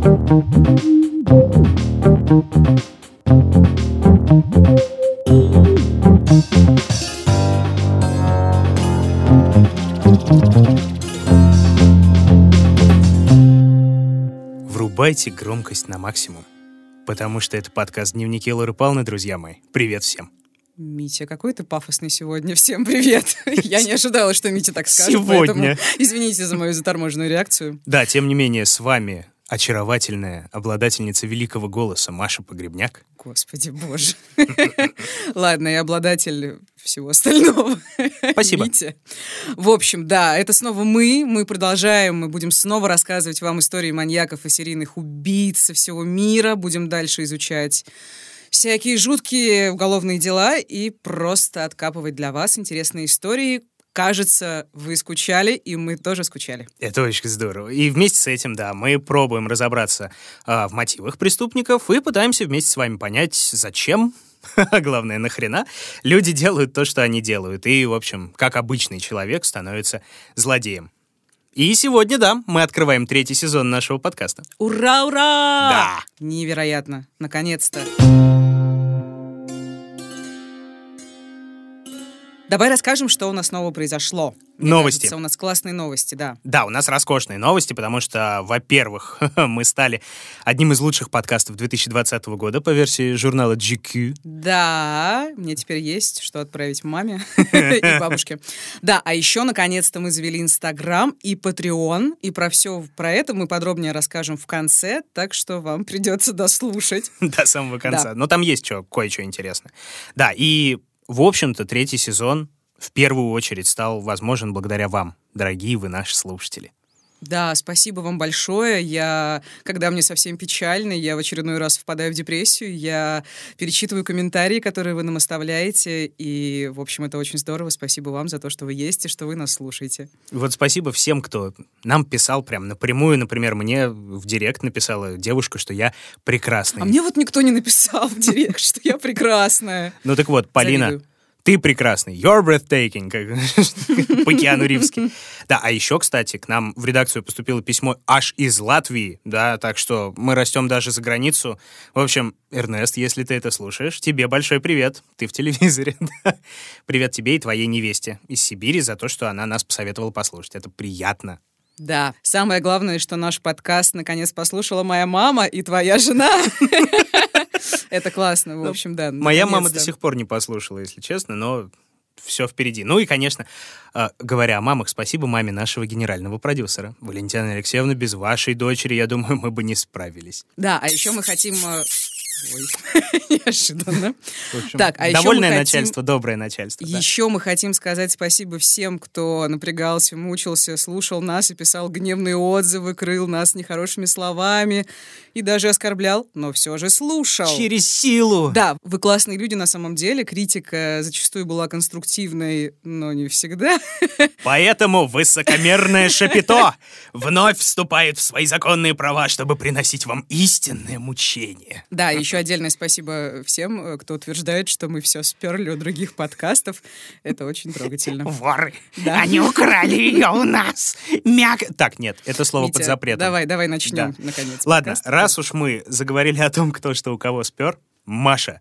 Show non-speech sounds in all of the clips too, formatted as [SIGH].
Врубайте громкость на максимум, потому что это подкаст «Дневники Лоры Павловны», друзья мои. Привет всем. Митя, какой ты пафосный сегодня. Всем привет. [LAUGHS] Я не ожидала, что Митя так скажет. Сегодня. поэтому извините за мою заторможенную реакцию. Да, тем не менее, с вами очаровательная обладательница великого голоса Маша Погребняк. Господи боже. [LAUGHS] Ладно, я обладатель всего остального. Спасибо. В общем, да, это снова мы. Мы продолжаем, мы будем снова рассказывать вам истории маньяков и серийных убийц со всего мира. Будем дальше изучать всякие жуткие уголовные дела и просто откапывать для вас интересные истории. Кажется, вы скучали, и мы тоже скучали. Это очень здорово. И вместе с этим, да, мы пробуем разобраться а, в мотивах преступников и пытаемся вместе с вами понять, зачем, а [LAUGHS] главное, нахрена, люди делают то, что они делают. И, в общем, как обычный человек становится злодеем. И сегодня, да, мы открываем третий сезон нашего подкаста. Ура, ура! Да. Невероятно. Наконец-то. Давай расскажем, что у нас снова произошло. Мне Новости. кажется, у нас классные новости, да. Да, у нас роскошные новости, потому что, во-первых, [LAUGHS] мы стали одним из лучших подкастов 2020 года по версии журнала GQ. Да, мне теперь есть что отправить маме [LAUGHS] и [LAUGHS] бабушке. Да, а еще, наконец-то, мы завели Инстаграм и Patreon, и про все про это мы подробнее расскажем в конце, так что вам придется дослушать. До самого конца. Да. Но там есть что, кое-что интересное. Да, и, в общем-то, третий сезон в первую очередь стал возможен благодаря вам, дорогие вы наши слушатели. Да, спасибо вам большое. Я, когда мне совсем печально, я в очередной раз впадаю в депрессию, я перечитываю комментарии, которые вы нам оставляете, и, в общем, это очень здорово. Спасибо вам за то, что вы есть и что вы нас слушаете. Вот спасибо всем, кто нам писал прям напрямую. Например, мне в директ написала девушка, что я прекрасный. А мне вот никто не написал в директ, [LAUGHS] что я прекрасная. Ну так вот, Полина. Ты прекрасный. You're breathtaking, [LAUGHS] по Киану Ривски. Да, а еще, кстати, к нам в редакцию поступило письмо аж из Латвии, да, так что мы растем даже за границу. В общем, Эрнест, если ты это слушаешь, тебе большой привет. Ты в телевизоре. [LAUGHS] Привет тебе и твоей невесте из Сибири за то, что она нас посоветовала послушать. Это приятно. Да, самое главное, что наш подкаст наконец послушала моя мама и твоя жена. [LAUGHS] Это классно, в общем, да. Моя мама до сих пор не послушала, если честно, но все впереди. Ну и, конечно, э, говоря о мамах, спасибо маме нашего генерального продюсера. Валентина Алексеевна, без вашей дочери, я думаю, мы бы не справились. Да, а еще мы хотим... Ой, [LAUGHS] неожиданно. Общем, Так, а довольное хотим- начальство, доброе начальство. да. Еще мы хотим сказать спасибо всем, кто напрягался, мучился, слушал нас и писал гневные отзывы, крыл нас нехорошими словами и даже оскорблял, но все же слушал. Через силу! Да, вы классные люди на самом деле. Критика зачастую была конструктивной, но не всегда. [LAUGHS] Поэтому высокомерное шапито вновь вступает в свои законные права, чтобы приносить вам истинное мучение. Да, еще отдельное спасибо всем, э, кто утверждает, что мы все сперли у других подкастов. Это очень трогательно. Воры! Да. Они украли ее у нас! Мяг... Так, нет, это слово Митя, под запретом. Давай, давай начнем, Да. наконец. Ладно, подкаст. раз уж мы заговорили о том, кто что у кого спер, Маша,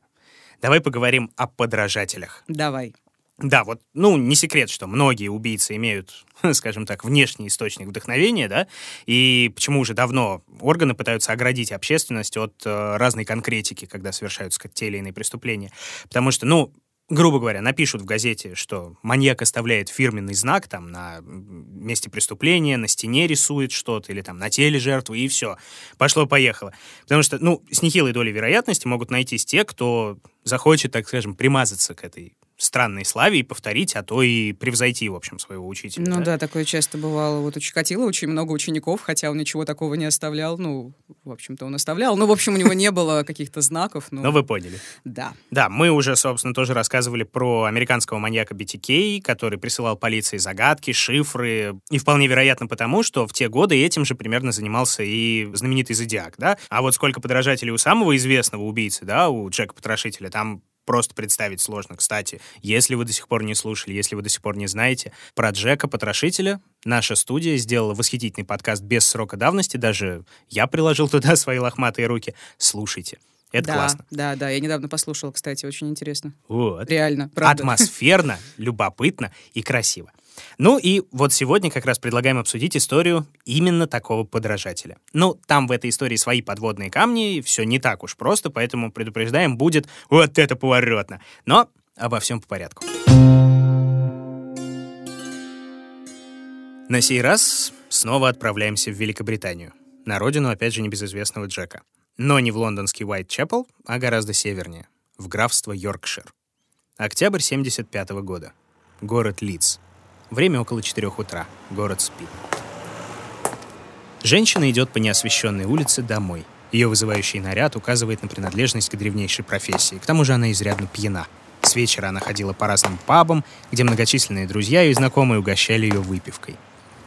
давай поговорим о подражателях. Давай. Да, вот, ну, не секрет, что многие убийцы имеют, [LAUGHS] скажем так, внешний источник вдохновения, да, и почему уже давно органы пытаются оградить общественность от э, разной конкретики, когда совершаются те или иные преступления. Потому что, ну, грубо говоря, напишут в газете, что маньяк оставляет фирменный знак там на месте преступления, на стене рисует что-то или там на теле жертвы, и все. Пошло-поехало. Потому что, ну, с нехилой долей вероятности могут найтись те, кто захочет, так скажем, примазаться к этой странной славе и повторить, а то и превзойти, в общем, своего учителя. Ну да, такое часто бывало. Вот у Чикатило очень много учеников, хотя он ничего такого не оставлял. Ну, в общем-то, он оставлял. Ну, в общем, у него не было каких-то знаков. Ну, Но вы поняли. да. Да, мы уже, собственно, тоже рассказывали про американского маньяка BTK, который присылал полиции загадки, шифры. И вполне вероятно потому, что в те годы этим же примерно занимался и знаменитый Зодиак, да? А вот сколько подражателей у самого известного убийцы, да, у Джека Потрошителя, там просто представить сложно. Кстати, если вы до сих пор не слушали, если вы до сих пор не знаете, про Джека Потрошителя наша студия сделала восхитительный подкаст без срока давности, даже я приложил туда [LAUGHS] свои лохматые руки. Слушайте. Это да, классно. Да, да, я недавно послушала, кстати, очень интересно. Вот. Реально, правда. Атмосферно, [LAUGHS] любопытно и красиво. Ну и вот сегодня как раз предлагаем обсудить историю именно такого подражателя. Ну, там в этой истории свои подводные камни, все не так уж просто, поэтому предупреждаем, будет вот это поворотно. Но обо всем по порядку. На сей раз снова отправляемся в Великобританию. На родину, опять же, небезызвестного Джека. Но не в лондонский Уайт-Чепел, а гораздо севернее, в графство Йоркшир. Октябрь 75 года. Город Лидс. Время около 4 утра. Город спит. Женщина идет по неосвещенной улице домой. Ее вызывающий наряд указывает на принадлежность к древнейшей профессии. К тому же она изрядно пьяна. С вечера она ходила по разным пабам, где многочисленные друзья и знакомые угощали ее выпивкой.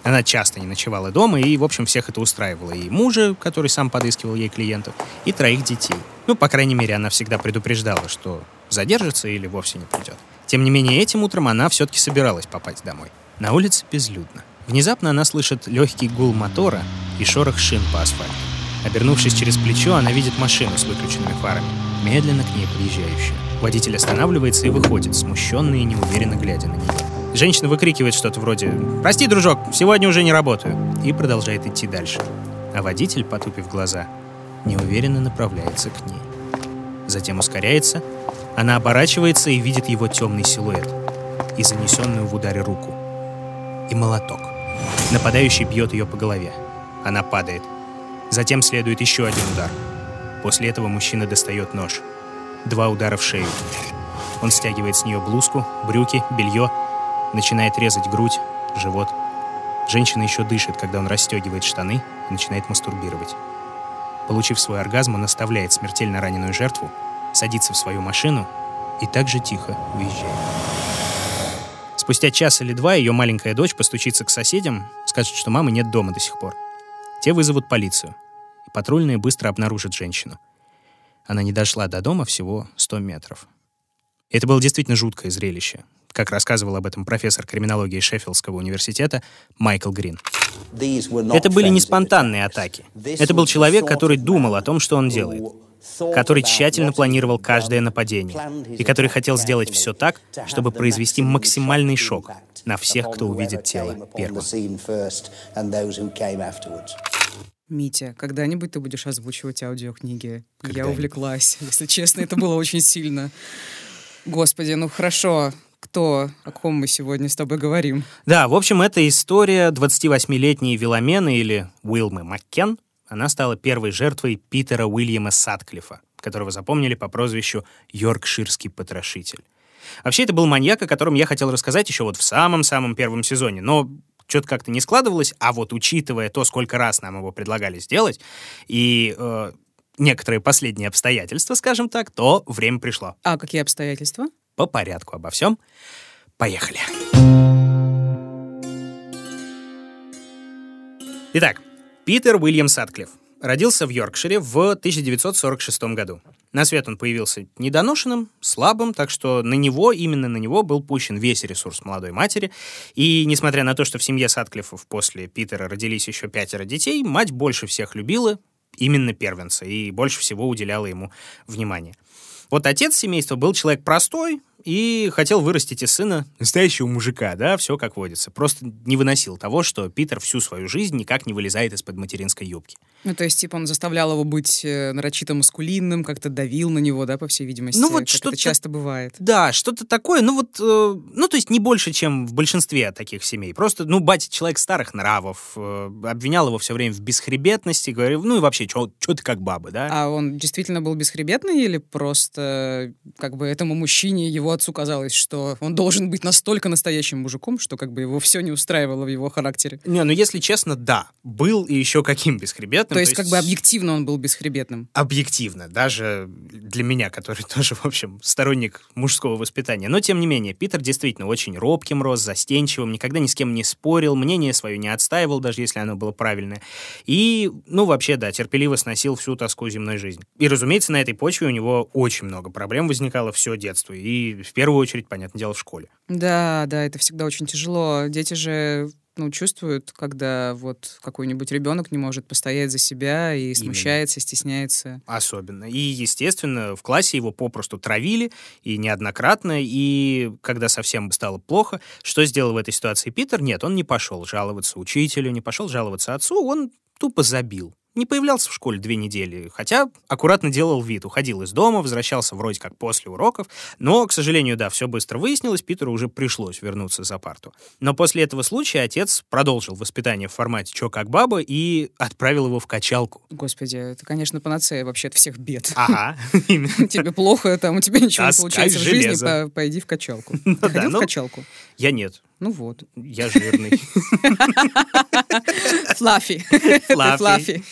Она часто не ночевала дома, и, в общем, всех это устраивало. И мужа, который сам подыскивал ей клиентов, и троих детей. Ну, по крайней мере, она всегда предупреждала, что задержится или вовсе не придет. Тем не менее, этим утром она все-таки собиралась попасть домой. На улице безлюдно. Внезапно она слышит легкий гул мотора и шорох шин по асфальту. Обернувшись через плечо, она видит машину с выключенными фарами, медленно к ней подъезжающую. Водитель останавливается и выходит, смущенный и неуверенно глядя на нее. Женщина выкрикивает что-то вроде «Прости, дружок, сегодня уже не работаю» и продолжает идти дальше. А водитель, потупив глаза, неуверенно направляется к ней. Затем ускоряется, она оборачивается и видит его темный силуэт и занесенную в ударе руку. И молоток. Нападающий бьет ее по голове. Она падает. Затем следует еще один удар. После этого мужчина достает нож. Два удара в шею. Он стягивает с нее блузку, брюки, белье, начинает резать грудь, живот. Женщина еще дышит, когда он расстегивает штаны и начинает мастурбировать. Получив свой оргазм, он оставляет смертельно раненую жертву садится в свою машину и так же тихо уезжает. Спустя час или два ее маленькая дочь постучится к соседям, скажет, что мамы нет дома до сих пор. Те вызовут полицию, и патрульные быстро обнаружат женщину. Она не дошла до дома всего 100 метров. И это было действительно жуткое зрелище, как рассказывал об этом профессор криминологии Шеффилдского университета Майкл Грин. Это были не спонтанные атаки. Это был человек, который думал о том, что он делает который тщательно планировал каждое нападение и который хотел сделать все так, чтобы произвести максимальный шок на всех, кто увидит тело первым. Митя, когда-нибудь ты будешь озвучивать аудиокниги? Я увлеклась. [LAUGHS] Если честно, это было очень сильно. Господи, ну хорошо. Кто, о ком мы сегодня с тобой говорим? Да, в общем, это история 28-летней Виломены или Уилмы Маккен, она стала первой жертвой Питера Уильяма Садклифа, которого запомнили по прозвищу Йоркширский потрошитель. Вообще, это был маньяк, о котором я хотел рассказать еще вот в самом-самом первом сезоне, но что-то как-то не складывалось, а вот учитывая то, сколько раз нам его предлагали сделать, и э, некоторые последние обстоятельства, скажем так, то время пришло. А какие обстоятельства? По порядку обо всем. Поехали. Итак, Питер Уильям Садклифф родился в Йоркшире в 1946 году. На свет он появился недоношенным, слабым, так что на него, именно на него был пущен весь ресурс молодой матери. И несмотря на то, что в семье Садклиффов после Питера родились еще пятеро детей, мать больше всех любила именно первенца и больше всего уделяла ему внимания. Вот отец семейства был человек простой, и хотел вырастить из сына настоящего мужика, да, все как водится. Просто не выносил того, что Питер всю свою жизнь никак не вылезает из-под материнской юбки. Ну, то есть, типа, он заставлял его быть э, нарочито маскулинным, как-то давил на него, да, по всей видимости, ну, вот это часто бывает. Да, что-то такое, ну вот, э, ну, то есть не больше, чем в большинстве таких семей. Просто, ну, батя человек старых нравов, э, обвинял его все время в бесхребетности, говорил, ну и вообще, что ты как баба, да? А он действительно был бесхребетный или просто, как бы, этому мужчине его его отцу казалось, что он должен быть настолько настоящим мужиком, что как бы его все не устраивало в его характере. Не, ну если честно, да, был и еще каким бесхребетным. То есть, как бы объективно он был бесхребетным. Объективно, даже для меня, который [LAUGHS] тоже, в общем, сторонник мужского воспитания. Но, тем не менее, Питер действительно очень робким рос, застенчивым, никогда ни с кем не спорил, мнение свое не отстаивал, даже если оно было правильное. И, ну, вообще, да, терпеливо сносил всю тоску земной жизни. И, разумеется, на этой почве у него очень много проблем возникало все детство. И, в первую очередь, понятное дело, в школе. Да, да, это всегда очень тяжело. Дети же ну, чувствуют, когда вот какой-нибудь ребенок не может постоять за себя и смущается, Именно. стесняется. Особенно. И, естественно, в классе его попросту травили, и неоднократно, и когда совсем стало плохо, что сделал в этой ситуации Питер? Нет, он не пошел жаловаться учителю, не пошел жаловаться отцу, он тупо забил не появлялся в школе две недели, хотя аккуратно делал вид, уходил из дома, возвращался вроде как после уроков, но, к сожалению, да, все быстро выяснилось, Питеру уже пришлось вернуться за парту. Но после этого случая отец продолжил воспитание в формате «чё как баба» и отправил его в качалку. Господи, это, конечно, панацея вообще от всех бед. Ага, [LAUGHS] Тебе плохо, там у тебя ничего не получается в жизни, пойди в качалку. [LAUGHS] Ну ходил в ну, качалку? Я нет. Ну вот. Я жирный. [LAUGHS] Флаффи. Флаффи.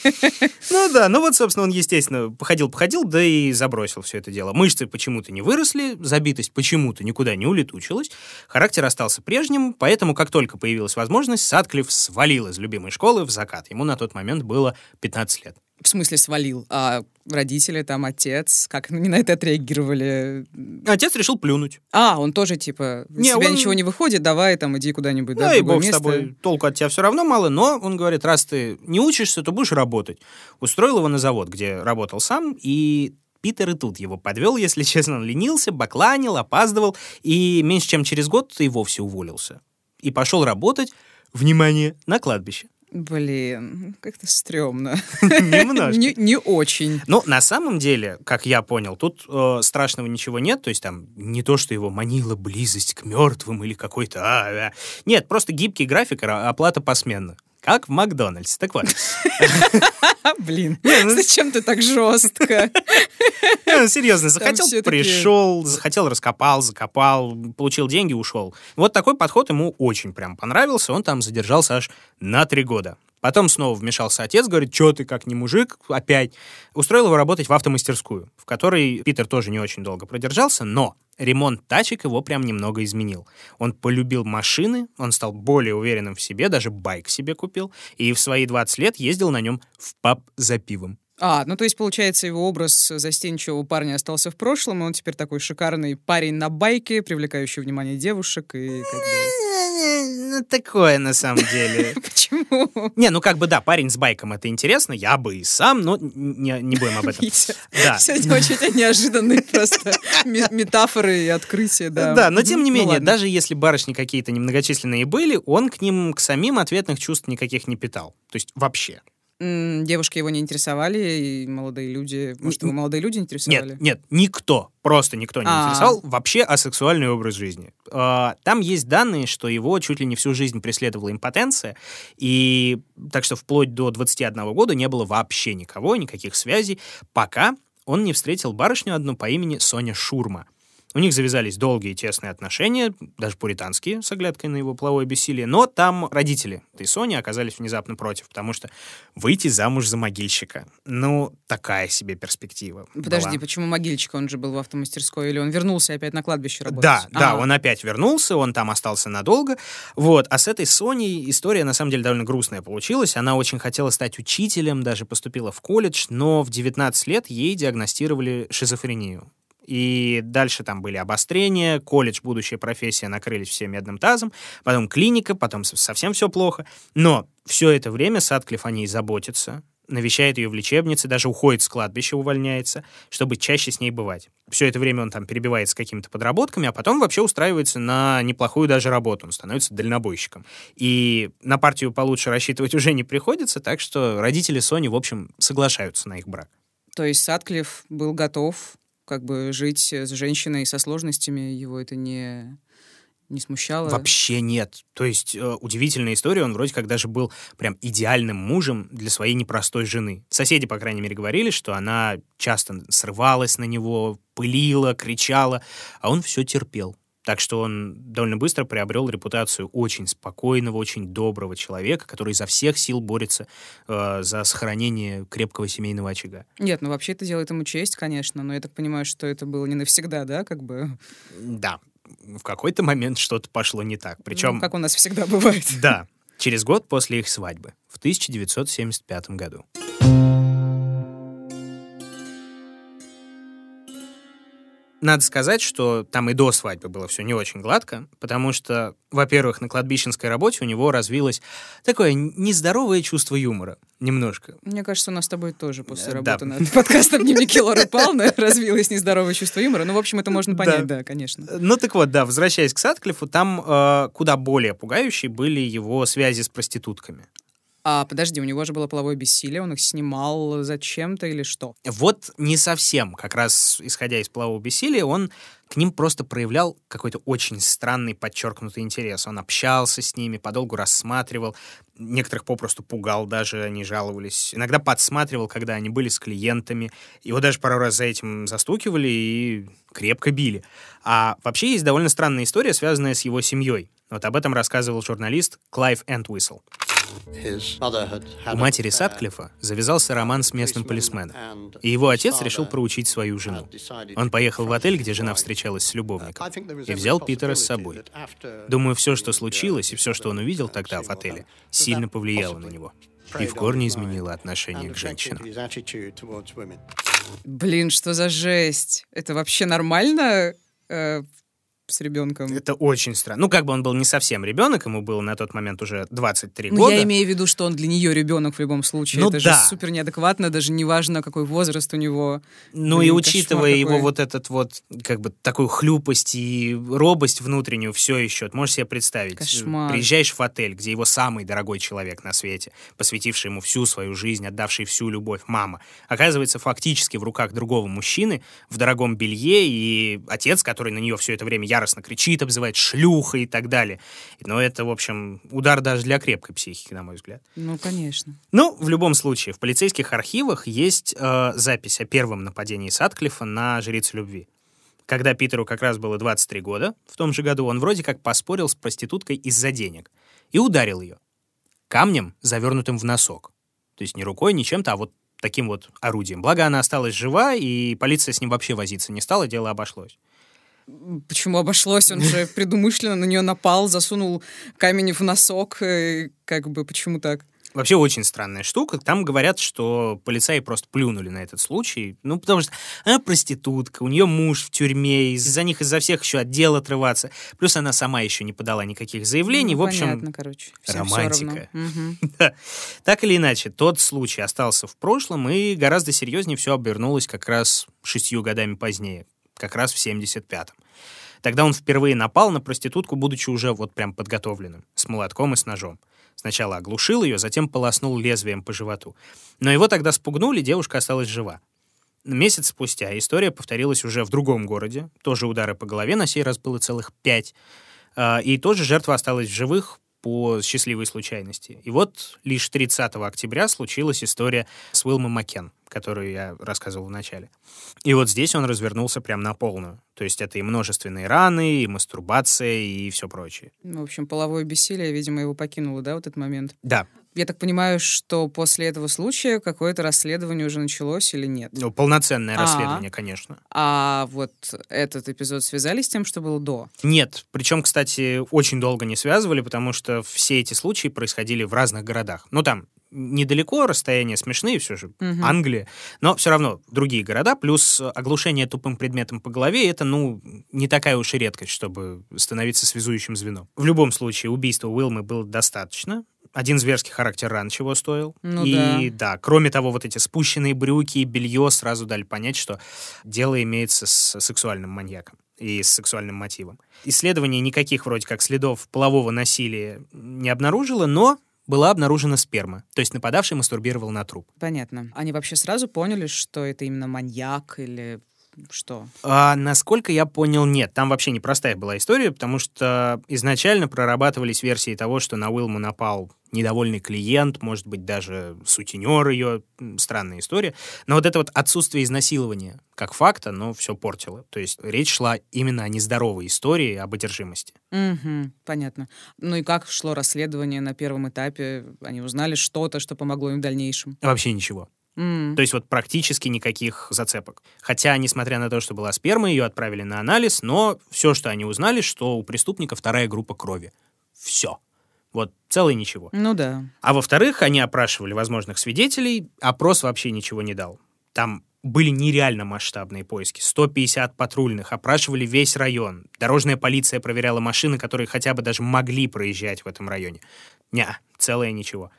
Ну да, ну вот, собственно, он, естественно, походил-походил, да и забросил все это дело. Мышцы почему-то не выросли, забитость почему-то никуда не улетучилась, характер остался прежним, поэтому, как только появилась возможность, Садклифф свалил из любимой школы в закат. Ему на тот момент было 15 лет. В смысле свалил? А родители, там, отец, как они на это отреагировали? Отец решил плюнуть. А, он тоже, типа, не, у тебя он... ничего не выходит, давай, там, иди куда-нибудь, да, да, и бог место. с тобой, толку от тебя все равно мало, но, он говорит, раз ты не учишься, то будешь работать. Устроил его на завод, где работал сам, и Питер и тут его подвел, если [LAUGHS] честно, он ленился, бакланил, опаздывал, и меньше чем через год и вовсе уволился. И пошел работать, внимание, на кладбище. Блин, как-то стрёмно. Немножко. не, не очень. Ну, на самом деле, как я понял, тут э, страшного ничего нет. То есть там не то, что его манила близость к мертвым или какой-то... А, а. Нет, просто гибкий график, оплата посменно. Как в Макдональдс. Так вот. [LAUGHS] Блин, ну зачем ты так жестко? [LAUGHS] Ну, серьезно, захотел, пришел, захотел, раскопал, закопал, получил деньги, ушел. Вот такой подход ему очень прям понравился. Он там задержался аж на три года. Потом снова вмешался отец, говорит, что ты как не мужик, опять. Устроил его работать в автомастерскую, в которой Питер тоже не очень долго продержался, но ремонт тачек его прям немного изменил. Он полюбил машины, он стал более уверенным в себе, даже байк себе купил, и в свои 20 лет ездил на нем в паб за пивом. А, ну то есть, получается, его образ застенчивого парня остался в прошлом, и он теперь такой шикарный парень на байке, привлекающий внимание девушек и как бы... Ну, такое на самом деле. [LAUGHS] Почему? Не, ну как бы да, парень с байком это интересно, я бы и сам, но не, не будем об этом. [LAUGHS] Да. [LAUGHS] Сегодня очень неожиданные просто метафоры и открытия, да. Да, но тем не ну менее, даже если барышни какие-то немногочисленные были, он к ним, к самим ответных чувств никаких не питал. То есть вообще. Девушки его не интересовали, и молодые люди... Может, его молодые люди интересовали? Нет, нет, никто, просто никто не А-а-а. интересовал вообще асексуальный образ жизни. А, там есть данные, что его чуть ли не всю жизнь преследовала импотенция, и так что вплоть до 21 года не было вообще никого, никаких связей, пока он не встретил барышню одну по имени Соня Шурма — у них завязались долгие тесные отношения, даже пуританские, с оглядкой на его половое бессилие, но там родители этой Сони оказались внезапно против, потому что выйти замуж за могильщика, ну, такая себе перспектива. Подожди, была. почему могильщик? Он же был в автомастерской, или он вернулся опять на кладбище работать? Да, а да, он опять вернулся, он там остался надолго, вот, а с этой Соней история, на самом деле, довольно грустная получилась, она очень хотела стать учителем, даже поступила в колледж, но в 19 лет ей диагностировали шизофрению и дальше там были обострения, колледж, будущая профессия, накрылись все медным тазом, потом клиника, потом совсем все плохо. Но все это время Садклифф о ней заботится, навещает ее в лечебнице, даже уходит с кладбища, увольняется, чтобы чаще с ней бывать. Все это время он там перебивается с какими-то подработками, а потом вообще устраивается на неплохую даже работу. Он становится дальнобойщиком. И на партию получше рассчитывать [LAUGHS] уже не приходится, так что родители Сони, в общем, соглашаются на их брак. То есть Садклифф был готов как бы жить с женщиной со сложностями, его это не Не смущало? Вообще нет. То есть э, удивительная история, он вроде как даже был прям идеальным мужем для своей непростой жены. Соседи, по крайней мере, говорили, что она часто срывалась на него, пылила, кричала, а он все терпел. Так что он довольно быстро приобрел репутацию очень спокойного, очень доброго человека, который изо всех сил борется э, за сохранение крепкого семейного очага. Нет, ну вообще это делает ему честь, конечно, но я так понимаю, что это было не навсегда, да, как бы? Да, в какой-то момент что-то пошло не так. Причем... Ну, как у нас всегда бывает. Да, через год после их свадьбы, в 1975 году. Надо сказать, что там и до свадьбы было все не очень гладко, потому что, во-первых, на кладбищенской работе у него развилось такое нездоровое чувство юмора. Немножко. Мне кажется, у нас с тобой тоже после работы да. над подкастом «Дневники Лоры Палны» [LAUGHS] развилось нездоровое чувство юмора. Ну, в общем, это можно понять, да, да конечно. Ну, так вот, да, возвращаясь к Садклифу, там э, куда более пугающие были его связи с проститутками. А, подожди, у него же было половое бессилие, он их снимал зачем-то или что? Вот не совсем. Как раз исходя из полового бессилия, он к ним просто проявлял какой-то очень странный, подчеркнутый интерес. Он общался с ними, подолгу рассматривал. Некоторых попросту пугал даже, они жаловались. Иногда подсматривал, когда они были с клиентами. Его даже пару раз за этим застукивали и крепко били. А вообще есть довольно странная история, связанная с его семьей. Вот об этом рассказывал журналист Клайв Энтвисл. У матери Садклифа завязался роман с местным полисменом, и его отец решил проучить свою жену. Он поехал в отель, где жена встречалась с любовником, и взял Питера с собой. Думаю, все, что случилось, и все, что он увидел тогда в отеле, сильно повлияло на него и в корне изменило отношение к женщинам. Блин, что за жесть? Это вообще нормально э, с ребенком. Это очень странно. Ну, как бы он был не совсем ребенок, ему было на тот момент уже 23 ну, года. Я имею в виду, что он для нее ребенок в любом случае. Ну, Это да. же супер неадекватно, даже неважно, какой возраст у него. Ну Блин, и учитывая его вот этот вот, как бы, такую хлюпость и робость внутреннюю все еще, можешь себе представить. Кошмар. Приезжаешь в отель, где его самый дорогой человек на свете, посвятивший ему всю свою жизнь, отдавший всю любовь, мама, оказывается фактически в руках другого мужчины, в дорогом белье, и отец, который на нее все это время я яростно кричит, обзывает шлюхой и так далее. Но это, в общем, удар даже для крепкой психики, на мой взгляд. Ну, конечно. Ну, в любом случае, в полицейских архивах есть э, запись о первом нападении Садклифа на жрицу любви. Когда Питеру как раз было 23 года, в том же году он вроде как поспорил с проституткой из-за денег и ударил ее камнем, завернутым в носок. То есть не рукой, не чем-то, а вот таким вот орудием. Благо, она осталась жива, и полиция с ним вообще возиться не стала, дело обошлось. Почему обошлось? Он же [LAUGHS] предумышленно на нее напал, засунул камень в носок. И как бы почему так? Вообще очень странная штука. Там говорят, что полицаи просто плюнули на этот случай. Ну, потому что она проститутка, у нее муж в тюрьме, из-за них из-за всех еще отдел отрываться. Плюс она сама еще не подала никаких заявлений. Ну, в общем, понятно, короче. Всем романтика. Угу. [LAUGHS] да. Так или иначе, тот случай остался в прошлом, и гораздо серьезнее все обернулось как раз шестью годами позднее, как раз в 75-м. Тогда он впервые напал на проститутку, будучи уже вот прям подготовленным, с молотком и с ножом. Сначала оглушил ее, затем полоснул лезвием по животу. Но его тогда спугнули, девушка осталась жива. Месяц спустя история повторилась уже в другом городе. Тоже удары по голове, на сей раз было целых пять. А, и тоже жертва осталась в живых по счастливой случайности. И вот лишь 30 октября случилась история с Уилмом Маккен, которую я рассказывал в начале. И вот здесь он развернулся прям на полную. То есть это и множественные раны, и мастурбация, и все прочее. Ну, в общем, половое бессилие, видимо, его покинуло, да, в этот момент? Да. Я так понимаю, что после этого случая какое-то расследование уже началось или нет? Ну, полноценное А-а-а. расследование, конечно. А вот этот эпизод связали с тем, что было до? Нет. Причем, кстати, очень долго не связывали, потому что все эти случаи происходили в разных городах. Ну, там недалеко, расстояния смешные, все же угу. Англия, но все равно другие города, плюс оглушение тупым предметом по голове, это, ну, не такая уж и редкость, чтобы становиться связующим звеном. В любом случае, убийства Уилмы было достаточно, один зверский характер ран чего стоил. Ну, и да. да, кроме того, вот эти спущенные брюки и белье сразу дали понять, что дело имеется с сексуальным маньяком и с сексуальным мотивом. Исследование никаких вроде как следов полового насилия не обнаружило, но была обнаружена сперма. То есть нападавший мастурбировал на труп. Понятно. Они вообще сразу поняли, что это именно маньяк или что? А, насколько я понял, нет. Там вообще непростая была история, потому что изначально прорабатывались версии того, что на Уилму напал недовольный клиент, может быть, даже сутенер ее. Странная история. Но вот это вот отсутствие изнасилования как факта, но все портило. То есть речь шла именно о нездоровой истории, об одержимости. Угу, понятно. Ну и как шло расследование на первом этапе? Они узнали что-то, что помогло им в дальнейшем? Вообще ничего. Mm. То есть вот практически никаких зацепок. Хотя, несмотря на то, что была сперма, ее отправили на анализ, но все, что они узнали, что у преступника вторая группа крови. Все. Вот целое ничего. Ну да. А во-вторых, они опрашивали возможных свидетелей, опрос вообще ничего не дал. Там были нереально масштабные поиски. 150 патрульных, опрашивали весь район. Дорожная полиция проверяла машины, которые хотя бы даже могли проезжать в этом районе. Не, целое ничего.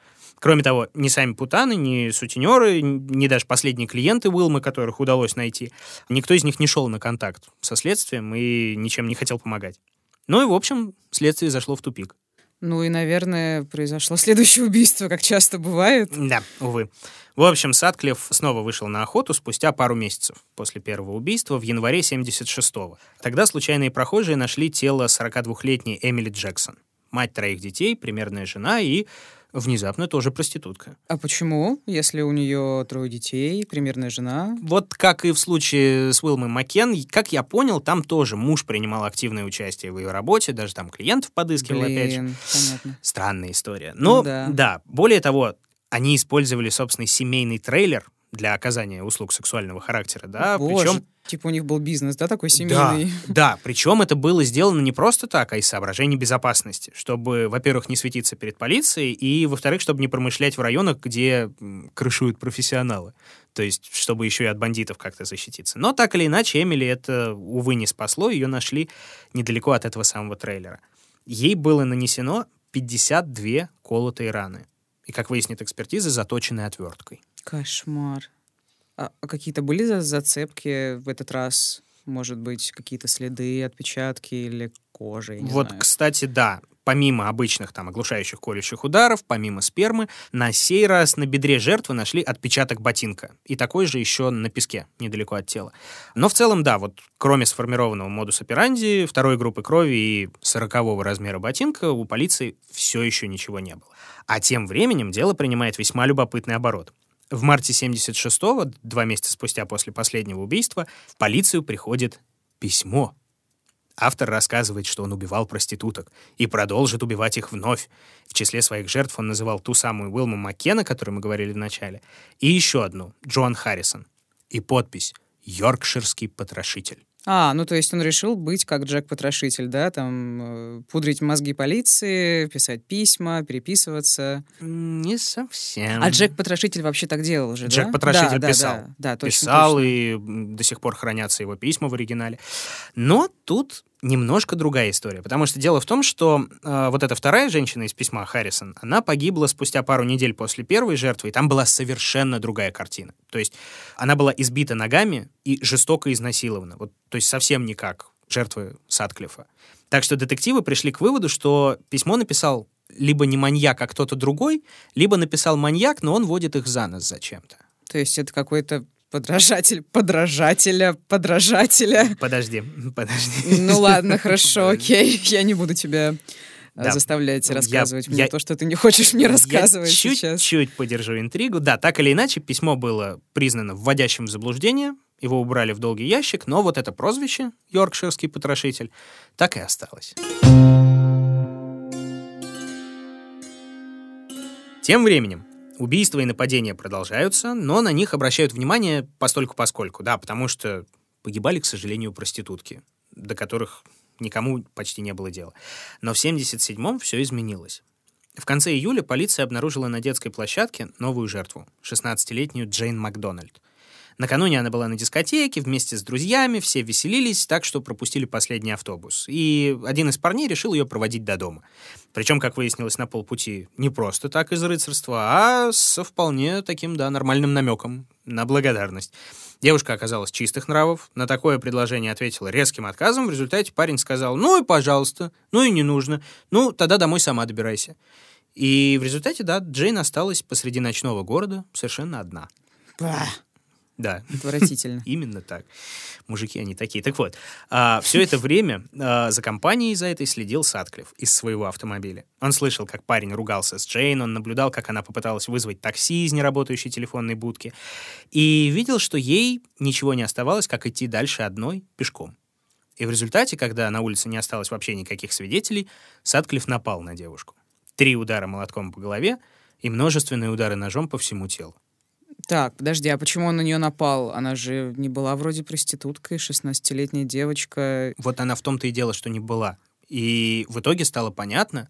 Кроме того, ни сами путаны, ни сутенеры, ни даже последние клиенты Уилмы, которых удалось найти, никто из них не шел на контакт со следствием и ничем не хотел помогать. Ну и, в общем, следствие зашло в тупик. Ну и, наверное, произошло следующее убийство, как часто бывает. Да, увы. В общем, Садклифф снова вышел на охоту спустя пару месяцев после первого убийства в январе 76-го. Тогда случайные прохожие нашли тело 42-летней Эмили Джексон, мать троих детей, примерная жена и внезапно тоже проститутка. А почему, если у нее трое детей, примерная жена? Вот как и в случае с Уилмой Маккен, как я понял, там тоже муж принимал активное участие в ее работе, даже там клиентов подыскивал, Блин, опять же. понятно. Странная история. Но, Ну да. да, более того, они использовали собственный семейный трейлер для оказания услуг сексуального характера, да, Боже, причем типа у них был бизнес, да, такой да, семейный? да, причем это было сделано не просто так, а из соображений безопасности, чтобы, во-первых, не светиться перед полицией, и, во-вторых, чтобы не промышлять в районах, где крышуют профессионалы. То есть, чтобы еще и от бандитов как-то защититься. Но так или иначе, Эмили это, увы, не спасло, ее нашли недалеко от этого самого трейлера. Ей было нанесено 52 колотые раны. И, как выяснит экспертиза, заточенной отверткой. Кошмар. А, а какие-то были за- зацепки в этот раз? Может быть, какие-то следы, отпечатки или не вот, знаю. кстати, да, помимо обычных там оглушающих колющих ударов, помимо спермы, на сей раз на бедре жертвы нашли отпечаток ботинка. И такой же еще на песке, недалеко от тела. Но в целом, да, вот кроме сформированного модус операнди, второй группы крови и сорокового размера ботинка, у полиции все еще ничего не было. А тем временем дело принимает весьма любопытный оборот. В марте 76-го, два месяца спустя после последнего убийства, в полицию приходит письмо. Автор рассказывает, что он убивал проституток и продолжит убивать их вновь. В числе своих жертв он называл ту самую Уилму Маккена, о которой мы говорили в начале, и еще одну, Джоан Харрисон. И подпись «Йоркширский потрошитель». А, ну то есть он решил быть как Джек-потрошитель, да, там э, пудрить мозги полиции, писать письма, переписываться. Не совсем. А Джек-потрошитель вообще так делал уже, да? Джек-потрошитель Да, да, писал. Да, да, точно, Писал, точно. и до сих пор хранятся его письма в оригинале. Но тут немножко другая история, потому что дело в том, что э, вот эта вторая женщина из письма Харрисон, она погибла спустя пару недель после первой жертвы, и там была совершенно другая картина. То есть она была избита ногами и жестоко изнасилована. Вот, то есть совсем не как жертвы Садклифа. Так что детективы пришли к выводу, что письмо написал либо не маньяк, а кто-то другой, либо написал маньяк, но он водит их за нос зачем-то. То есть это какой-то подражатель подражателя подражателя. Подожди, [LAUGHS] подожди. Ну ладно, хорошо, [LAUGHS] окей. Я не буду тебя э, Да. заставлять Я- рассказывать мне я- то, что ты не хочешь мне рассказывать Я сейчас. чуть-чуть подержу интригу. Да, так или иначе, письмо было признано вводящим в заблуждение, его убрали в долгий ящик, но вот это прозвище, Йоркширский потрошитель, так и осталось. Тем временем, убийства и нападения продолжаются, но на них обращают внимание постольку-поскольку, да, потому что погибали, к сожалению, проститутки, до которых никому почти не было дела. Но в 77-м все изменилось. В конце июля полиция обнаружила на детской площадке новую жертву, 16-летнюю Джейн Макдональд. Накануне она была на дискотеке вместе с друзьями, все веселились, так что пропустили последний автобус. И один из парней решил ее проводить до дома. Причем, как выяснилось на полпути, не просто так из рыцарства, а со вполне таким, да, нормальным намеком на благодарность. Девушка оказалась чистых нравов, на такое предложение ответила резким отказом, в результате парень сказал «Ну и пожалуйста, ну и не нужно, ну тогда домой сама добирайся». И в результате, да, Джейн осталась посреди ночного города совершенно одна. Bah. Да. Отвратительно. [LAUGHS] Именно так. Мужики они такие. Так вот, а, все это время а, за компанией за этой следил Садклифф из своего автомобиля. Он слышал, как парень ругался с Джейн, он наблюдал, как она попыталась вызвать такси из неработающей телефонной будки, и видел, что ей ничего не оставалось, как идти дальше одной пешком. И в результате, когда на улице не осталось вообще никаких свидетелей, Садклифф напал на девушку. Три удара молотком по голове и множественные удары ножом по всему телу. Так, подожди, а почему он на нее напал? Она же не была вроде проституткой, 16-летняя девочка. Вот она в том-то и дело, что не была. И в итоге стало понятно,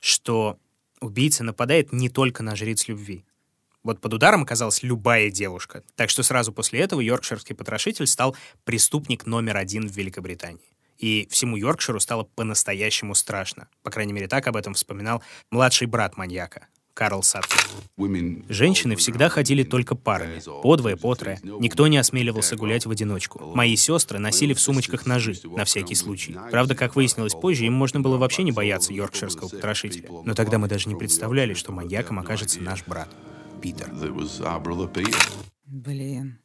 что убийца нападает не только на жриц любви. Вот под ударом оказалась любая девушка. Так что сразу после этого йоркширский потрошитель стал преступник номер один в Великобритании. И всему Йоркширу стало по-настоящему страшно. По крайней мере, так об этом вспоминал младший брат маньяка, Карл Саттер. Женщины всегда ходили только парами, по двое, по трое. Никто не осмеливался гулять в одиночку. Мои сестры носили в сумочках ножи, на всякий случай. Правда, как выяснилось позже, им можно было вообще не бояться йоркширского потрошителя. Но тогда мы даже не представляли, что маньяком окажется наш брат, Питер. Блин.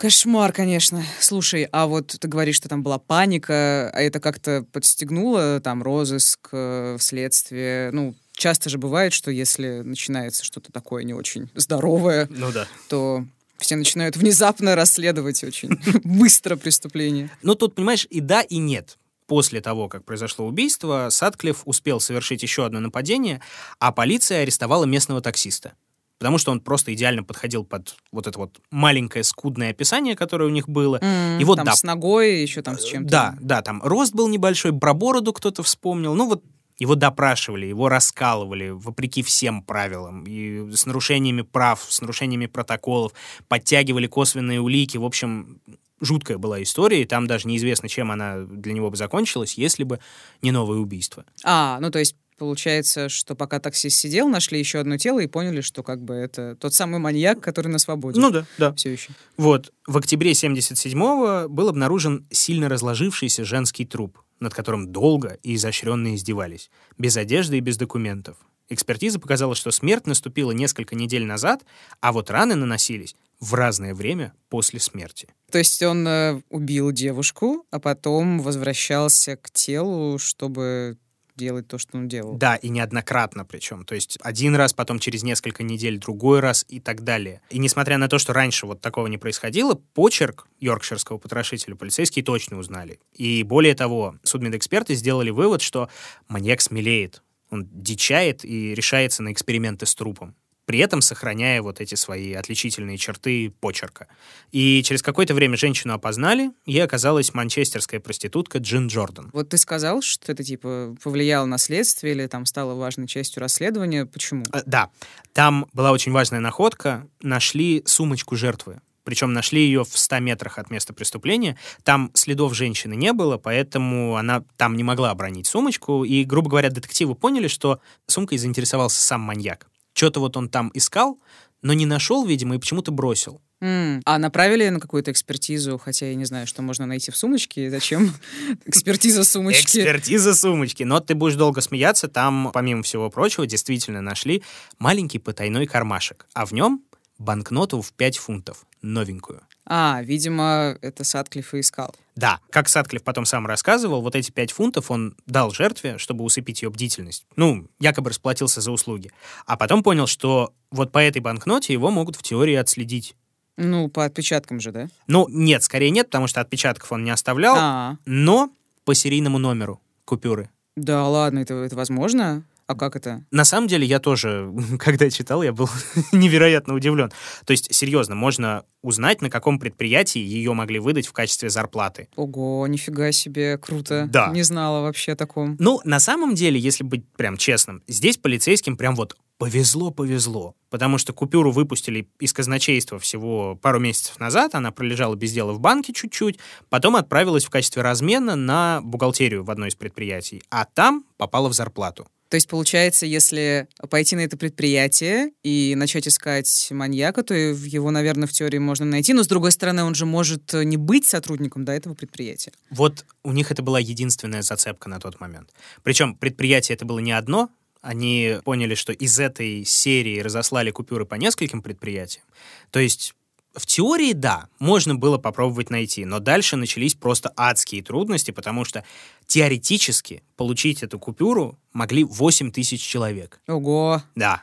Кошмар, конечно. Слушай, а вот ты говоришь, что там была паника, а это как-то подстегнуло там розыск, э, следствие? Ну, часто же бывает, что если начинается что-то такое не очень здоровое, Ну да. то все начинают внезапно расследовать очень [LAUGHS] быстро преступление. Ну тут, понимаешь, и да, и нет. После того, как произошло убийство, Садклифф успел совершить еще одно нападение, а полиция арестовала местного таксиста. Потому что он просто идеально подходил под вот это вот маленькое скудное описание, которое у них было. М, И вот там да, с ногой, еще там с чем-то. Да, да, там рост был небольшой, про бороду кто-то вспомнил. Ну вот его допрашивали, его раскалывали вопреки всем правилам. И с нарушениями прав, с нарушениями протоколов, подтягивали косвенные улики. В общем, жуткая была история, и там даже неизвестно, чем она для него бы закончилась, если бы не новое убийство. А, ну то есть получается, что пока таксист сидел, нашли еще одно тело и поняли, что как бы это тот самый маньяк, который на свободе. Ну да, да. Все еще. Вот, в октябре 77-го был обнаружен сильно разложившийся женский труп, над которым долго и изощренно издевались, без одежды и без документов. Экспертиза показала, что смерть наступила несколько недель назад, а вот раны наносились в разное время после смерти. То есть он э, убил девушку, а потом возвращался к телу, чтобы делать то, что он делал. Да, и неоднократно причем. То есть один раз, потом через несколько недель другой раз и так далее. И несмотря на то, что раньше вот такого не происходило, почерк йоркширского потрошителя полицейские точно узнали. И более того, судмедэксперты сделали вывод, что маньяк смелеет. Он дичает и решается на эксперименты с трупом при этом сохраняя вот эти свои отличительные черты почерка. И через какое-то время женщину опознали, и оказалась манчестерская проститутка Джин Джордан. Вот ты сказал, что это типа повлияло на следствие или там стало важной частью расследования. Почему? Э, Да, там была очень важная находка. Нашли сумочку жертвы. Причем нашли ее в 100 метрах от места преступления. Там следов женщины не было, поэтому она там не могла обронить сумочку. И, грубо говоря, детективы поняли, что сумкой заинтересовался сам маньяк. Что-то вот он там искал, но не нашел, видимо, и почему-то бросил. М, А направили на какую-то экспертизу, хотя я не знаю, что можно найти в сумочке. Зачем [LAUGHS] экспертиза сумочки? Экспертиза сумочки. Но ты будешь долго смеяться. Там, помимо всего прочего, действительно нашли маленький потайной кармашек. А в нем банкноту в 5 фунтов. Новенькую. А, видимо, это Садклифф и искал. Да, как Садклифф потом сам рассказывал, вот эти 5 фунтов он дал жертве, чтобы усыпить ее бдительность. Ну, якобы расплатился за услуги. А потом понял, что вот по этой банкноте его могут в теории отследить. Ну, по отпечаткам же, да? Ну, нет, скорее нет, потому что отпечатков он не оставлял, А, но по серийному номеру купюры. да ладно, это, это возможно? А как это? На самом деле, я тоже, [LAUGHS] когда читал, я был [LAUGHS] невероятно удивлен. То есть, серьезно, можно узнать, на каком предприятии ее могли выдать в качестве зарплаты. Ого, нифига себе, круто. Да. Не знала вообще о таком. Ну, на самом деле, если быть прям честным, здесь полицейским прям вот повезло-повезло. Потому что купюру выпустили из казначейства всего пару месяцев назад, она пролежала без дела в банке чуть-чуть, потом отправилась в качестве размена на бухгалтерию в одно из предприятий, а там попала в зарплату. То есть, получается, если пойти на это предприятие и начать искать маньяка, то его, наверное, в теории можно найти. Но, с другой стороны, он же может не быть сотрудником да, этого предприятия. Вот у них это была единственная зацепка на тот момент. Причем предприятие это было не одно, они поняли, что из этой серии разослали купюры по нескольким предприятиям. То есть В теории, да, можно было попробовать найти, но дальше начались просто адские трудности, потому что теоретически получить эту купюру могли 8 тысяч человек. Ого. Да.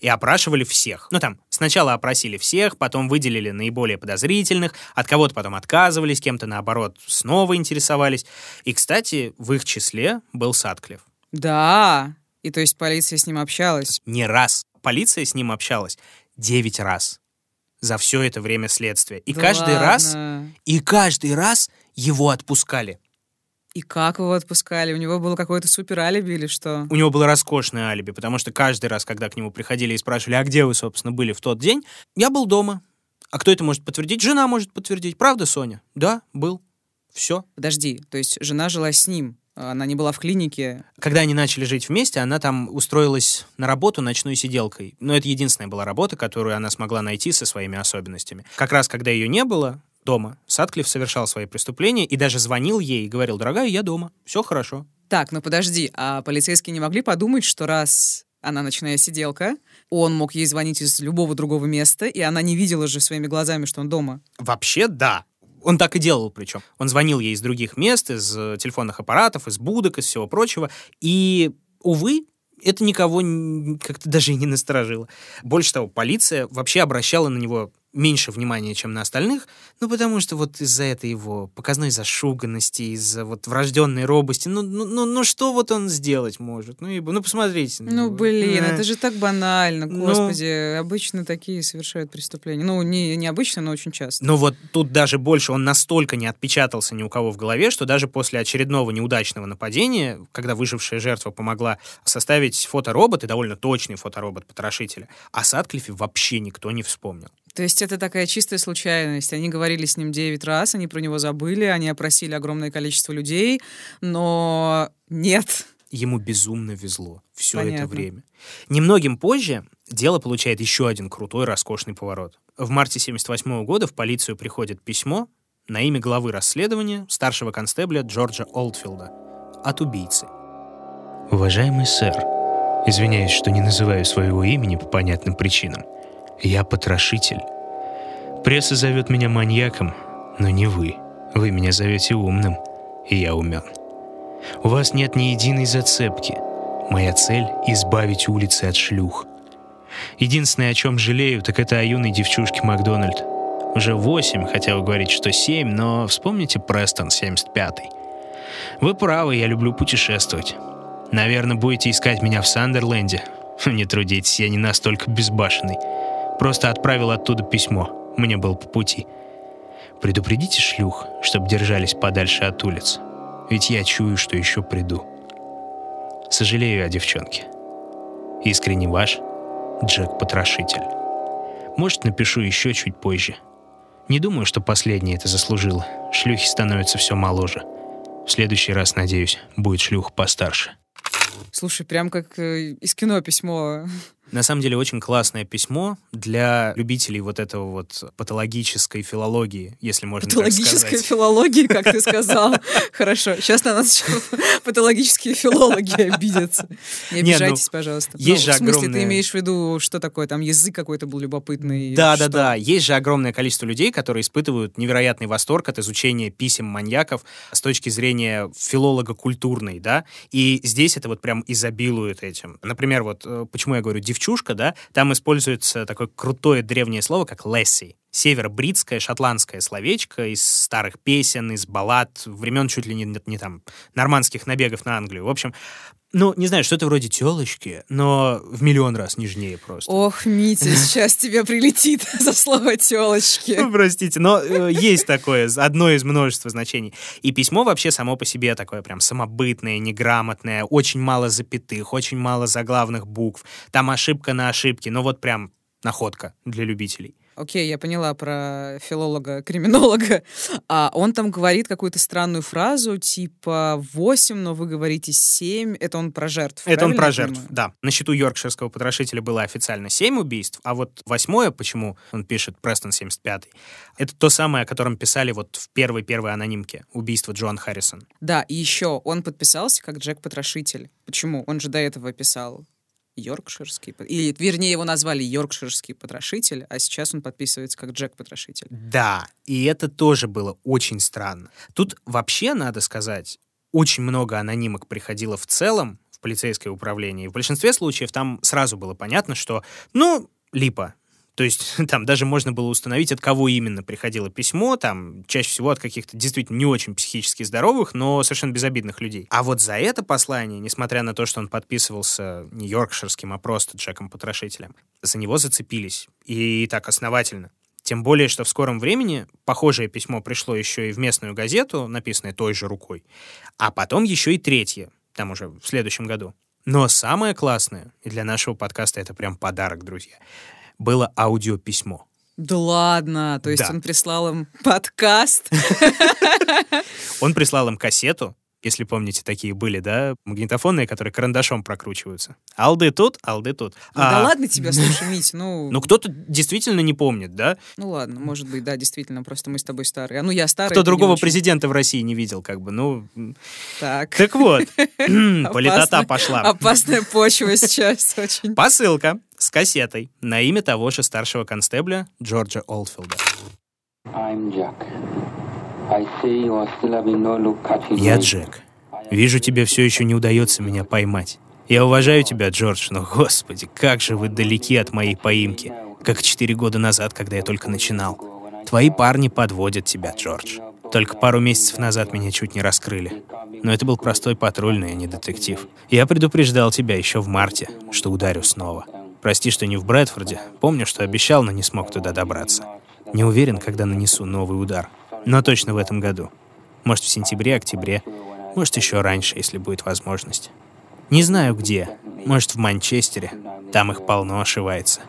И опрашивали всех. Ну, там, сначала опросили всех, потом выделили наиболее подозрительных, от кого-то потом отказывались, кем-то, наоборот, снова интересовались. И, кстати, в их числе был Садклев. Да. И то есть полиция с ним общалась? Не раз. Полиция с ним общалась девять раз за все это время следствия. И Да каждый ладно. раз, и каждый раз его отпускали. И как его отпускали? У него было какое-то супер алиби или что? У него было роскошное алиби, потому что каждый раз, когда к нему приходили и спрашивали, а где вы, собственно, были в тот день, я был дома. А кто это может подтвердить? Жена может подтвердить. Правда, Соня? Да, был. Все. Подожди, то есть жена жила с ним, она не была в клинике. Когда они начали жить вместе, она там устроилась на работу ночной сиделкой. Но это единственная была работа, которую она смогла найти со своими особенностями. Как раз когда ее не было дома, Садклифф совершал свои преступления и даже звонил ей и говорил, дорогая, я дома, все хорошо. Так, ну подожди, а полицейские не могли подумать, что раз она ночная сиделка, он мог ей звонить из любого другого места, и она не видела же своими глазами, что он дома. Вообще, да. Он так и делал, причем. Он звонил ей из других мест, из э, телефонных аппаратов, из будок, из всего прочего. И, увы, это никого как-то даже и не насторожило. Больше того, полиция вообще обращала на него меньше внимания, чем на остальных, ну, потому что вот из-за этой его показной зашуганности, из-за вот врожденной робости, ну, ну, ну, ну что вот он сделать может? Ну, ибо, ну посмотрите. Ну, него. блин, Э. это же так банально, Ну. господи. Обычно такие совершают преступления. Ну, не, не обычно, но очень часто. Но вот тут даже больше он настолько не отпечатался ни у кого в голове, что даже после очередного неудачного нападения, когда выжившая жертва помогла составить фоторобот, и довольно точный фоторобот потрошителя, о Садклифе вообще никто не вспомнил. То есть это такая чистая случайность. Они говорили с ним 9 раз, они про него забыли, они опросили огромное количество людей, но нет. Ему безумно везло все это Понятно. время. Немногим позже дело получает еще один крутой, роскошный поворот. В марте 78 года в полицию приходит письмо на имя главы расследования старшего констебля Джорджа Олдфилда от убийцы. Уважаемый сэр, извиняюсь, что не называю своего имени по понятным причинам. Я потрошитель. Пресса зовет меня маньяком, но не вы. Вы меня зовете умным, и я умен. У вас нет ни единой зацепки. Моя цель — избавить улицы от шлюх. Единственное, о чем жалею, так это о юной девчушке Макдональд. Уже восемь, хотя вы говорите, что семь, но вспомните Престон 75-й. Вы правы, я люблю путешествовать. Наверное, будете искать меня в Сандерленде. [LAUGHS] Не трудитесь, я не настолько безбашенный. Просто отправил оттуда письмо. Мне было по пути. Предупредите шлюх, чтобы держались подальше от улиц. Ведь я чую, что еще приду. Сожалею о девчонке. Искренне ваш Джек Потрошитель. Может, напишу еще чуть позже. Не думаю, что последнее это заслужило. Шлюхи становятся все моложе. В следующий раз, надеюсь, будет шлюх постарше. Слушай, прям как э, из кино письмо. На самом деле очень классное письмо для любителей вот этого вот патологической филологии, если можно так сказать. филология, как ты [LAUGHS] сказал. Хорошо. Сейчас на нас патологические филологи обидятся. Не ну, обижайтесь, пожалуйста. есть Ну, же В смысле, огромное- ты имеешь в виду, что такое? Там язык какой-то был любопытный? Да, что? да, да. Есть же огромное количество людей, которые испытывают невероятный восторг от изучения писем маньяков с точки зрения филолога культурной, да. И здесь это вот прям изобилует этим. Например, вот э, почему я говорю девчушка, да, там используется такое крутое древнее слово, как лесси. Северо-бритское, шотландское словечко из старых песен, из баллад, времен чуть ли не, не там нормандских набегов на Англию. В общем, ну, не знаю, что-то вроде телочки, но в миллион раз нежнее просто. Ох, Митя, [LAUGHS] сейчас тебе прилетит [LAUGHS] за слово телочки. Ну, Простите, но э, есть такое, одно из множества значений. И письмо вообще само по себе такое прям самобытное, неграмотное, очень мало запятых, очень мало заглавных букв. Там ошибка на ошибке, но вот прям находка для любителей. Окей, я поняла про филолога-криминолога. [LAUGHS] А он там говорит какую-то странную фразу, типа 8, но вы говорите 7. Это он про жертв. Это он про жертв, да. На счету йоркширского потрошителя было официально 7 убийств, а вот восьмое, почему он пишет Престон 75 это то самое, о котором писали вот в первой-первой анонимке убийство Джоан Харрисон. Да, и еще он подписался как Джек Потрошитель. Почему? Он же до этого писал Йоркширский... Или, вернее, его назвали Йоркширский потрошитель, а сейчас он подписывается как Джек Потрошитель. Да, и это тоже было очень странно. Тут вообще, надо сказать, очень много анонимок приходило в целом в полицейское управление. И в большинстве случаев там сразу было понятно, что, ну, липа, то есть [LAUGHS] там даже можно было установить, от кого именно приходило письмо, там чаще всего от каких-то действительно не очень психически здоровых, но совершенно безобидных людей. А вот за это послание, несмотря на то, что он подписывался не йоркширским, а просто Джеком Потрошителем, за него зацепились. И так основательно. Тем более, что в скором времени похожее письмо пришло еще и в местную газету, написанное той же рукой, а потом еще и третье, там уже в следующем году. Но самое классное, и для нашего подкаста это прям подарок, друзья, было аудиописьмо. Да ладно, то есть Да. он прислал им подкаст. [LAUGHS] Он прислал им кассету, если помните, такие были, да, магнитофонные, которые карандашом прокручиваются. Алды тут, алды тут. Ну да А, ладно тебя, [LAUGHS] слушай, Мить, ну... Ну, кто-то действительно не помнит, да? Ну ладно, может быть, да, действительно, просто мы с тобой старые. А ну я старая. Кто другого президента в России не видел, как бы, ну... Так. Так вот, [LAUGHS] [CLEARS THROAT] политота пошла. Опасная почва сейчас очень. Посылка с кассетой на имя того же старшего констебля Джорджа Олдфилда. Я. Джек. Вижу, тебе все еще не удается меня поймать. Я уважаю тебя, Джордж, но, господи, как же вы далеки от моей поимки. Как четыре года назад, когда я только начинал. Твои парни подводят тебя, Джордж. Только пару месяцев назад меня чуть не раскрыли. Но это был простой патрульный, а не детектив. Я предупреждал тебя еще в марте, что ударю снова. Прости, что не в Брэдфорде. Помню, что обещал, но не смог туда добраться. Не уверен, когда нанесу новый удар. Но точно в этом году. Может, в сентябре, октябре. Может, еще раньше, если будет возможность. Не знаю где. Может, в Манчестере. Там их полно ошивается.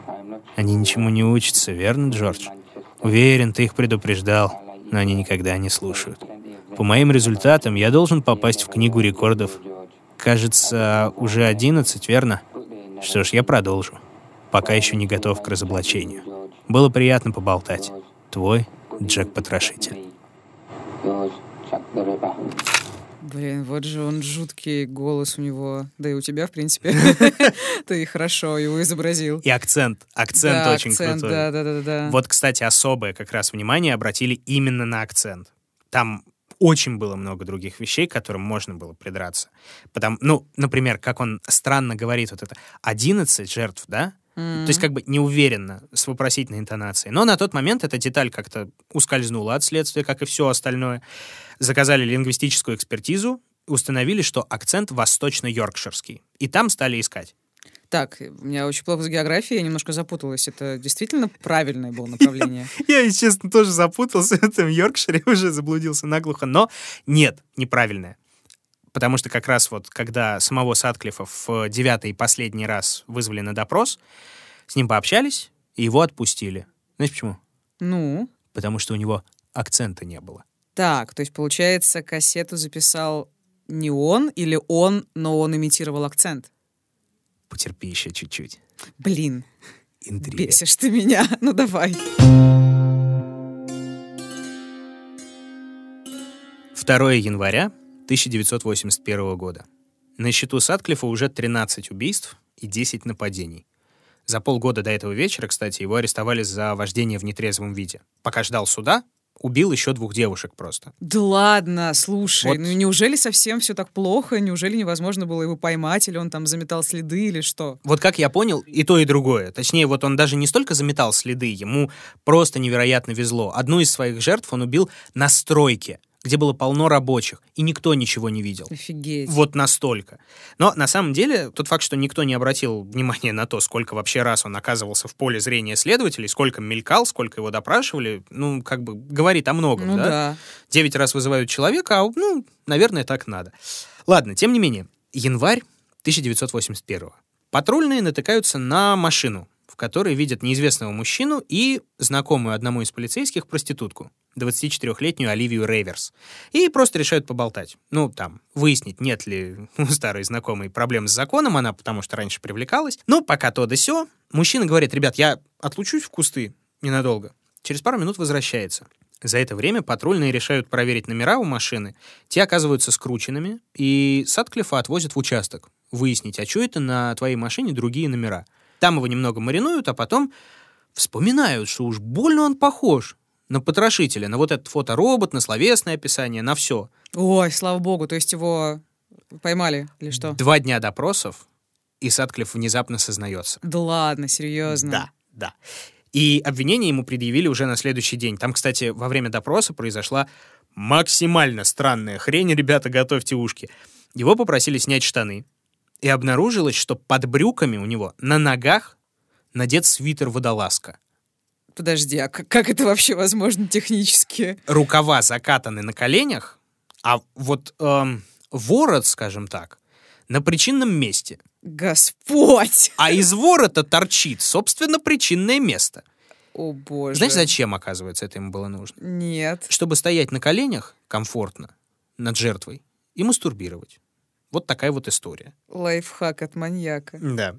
Они ничему не учатся, верно, Джордж? Уверен, ты их предупреждал, но они никогда не слушают. По моим результатам я должен попасть в книгу рекордов. Кажется, уже 11, верно? Что ж, я продолжу. Пока еще не готов к разоблачению. Было приятно поболтать. Твой Джек Потрошитель. Yours, Jack the Ripper. Блин, вот же он жуткий голос у него. Да и у тебя, в принципе. [LAUGHS] Ты хорошо его изобразил. И акцент. Акцент Да, очень акцент, крутой. Да, да, да, да. Вот, кстати, особое как раз внимание обратили именно на акцент. Там очень было много других вещей, к которым можно было придраться. Потому, ну, например, как он странно говорит вот это 11 жертв, да? То есть как бы неуверенно, с вопросительной интонацией. Но на тот момент эта деталь как-то ускользнула от следствия, как и все остальное. Заказали лингвистическую экспертизу, установили, что акцент восточно-йоркширский. И там стали искать. Так, у меня очень плохо с географией, я немножко запуталась. Это действительно правильное было направление? [LAUGHS] Я, если честно, тоже запутался в этом Йоркшире, [LAUGHS] уже заблудился наглухо, но нет, неправильное. Потому что как раз вот, когда самого Садклифа в девятый и последний раз вызвали на допрос, с ним пообщались, и его отпустили. Знаешь почему? Ну, Потому что у него акцента не было. так, то есть, получается, кассету записал не он или он, но он имитировал акцент. Потерпи еще чуть-чуть. Блин, Интрига. бесишь ты меня. [LAUGHS] Ну, давай. 2 января 1981 года. На счету Садклифа уже 13 убийств и 10 нападений. За полгода до этого вечера, кстати, его арестовали за вождение в нетрезвом виде. Пока ждал суда, убил еще двух девушек просто. Да ладно, слушай, Вот. ну неужели совсем все так плохо? Неужели невозможно было его поймать, или он там заметал следы, или что? Вот как я понял, и то, и другое. Точнее, вот он даже не столько заметал следы, ему просто невероятно везло. Одну из своих жертв он убил на стройке, где было полно рабочих, и никто ничего не видел. Офигеть. Вот настолько. Но на самом деле тот факт, что никто не обратил внимания на то, сколько вообще раз он оказывался в поле зрения следователей, сколько мелькал, сколько его допрашивали, ну, как бы говорит о многом, Ну да? да. Девять раз вызывают человека, а, ну, наверное, так надо. Ладно, тем не менее, январь 1981 Патрульные натыкаются на машину, в которой видят неизвестного мужчину и знакомую одному из полицейских проститутку, 24-летнюю Оливию Рейверс. И просто решают поболтать. Ну, там, выяснить, нет ли у старой знакомой проблем с законом, она потому что раньше привлекалась. Ну, пока то да сё. Мужчина говорит, ребят, я отлучусь в кусты ненадолго. Через пару минут возвращается. За это время патрульные решают проверить номера у машины. Те оказываются скрученными, и Садклифа отвозят в участок, выяснить, а что это на твоей машине другие номера. Там его немного маринуют, а потом вспоминают, что уж больно он похож на потрошителя, на вот этот фоторобот, на словесное описание, на все. Ой, слава богу, то есть его поймали или что? Два дня допросов, и Садклифф внезапно сознается. Да ладно, серьезно. Да, да. И обвинение ему предъявили уже на следующий день. Там, кстати, во время допроса произошла максимально странная хрень, ребята, готовьте ушки. Его попросили снять штаны, и обнаружилось, что под брюками у него на ногах надет свитер-водолазка. Подожди, а как это вообще возможно технически? Рукава закатаны на коленях, а вот эм, ворот, скажем так, на причинном месте. Господь! А из ворота торчит, собственно, причинное место. О боже. Знаешь, зачем, оказывается, это ему было нужно? Нет. Чтобы стоять на коленях комфортно над жертвой и мастурбировать. Вот такая вот история. Лайфхак от маньяка. Да.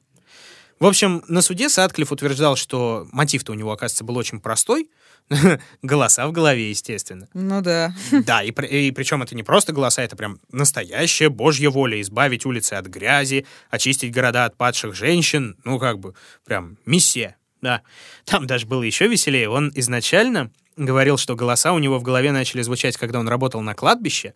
В общем, на суде Садклифф утверждал, что мотив-то у него, оказывается, был очень простой. [LAUGHS] Голоса в голове, естественно. Ну да. Да, и, и причем это не просто голоса, это прям настоящая божья воля избавить улицы от грязи, очистить города от падших женщин. Ну, как бы, прям миссия. Да. Там даже было еще веселее. Он изначально говорил, что голоса у него в голове начали звучать, когда он работал на кладбище,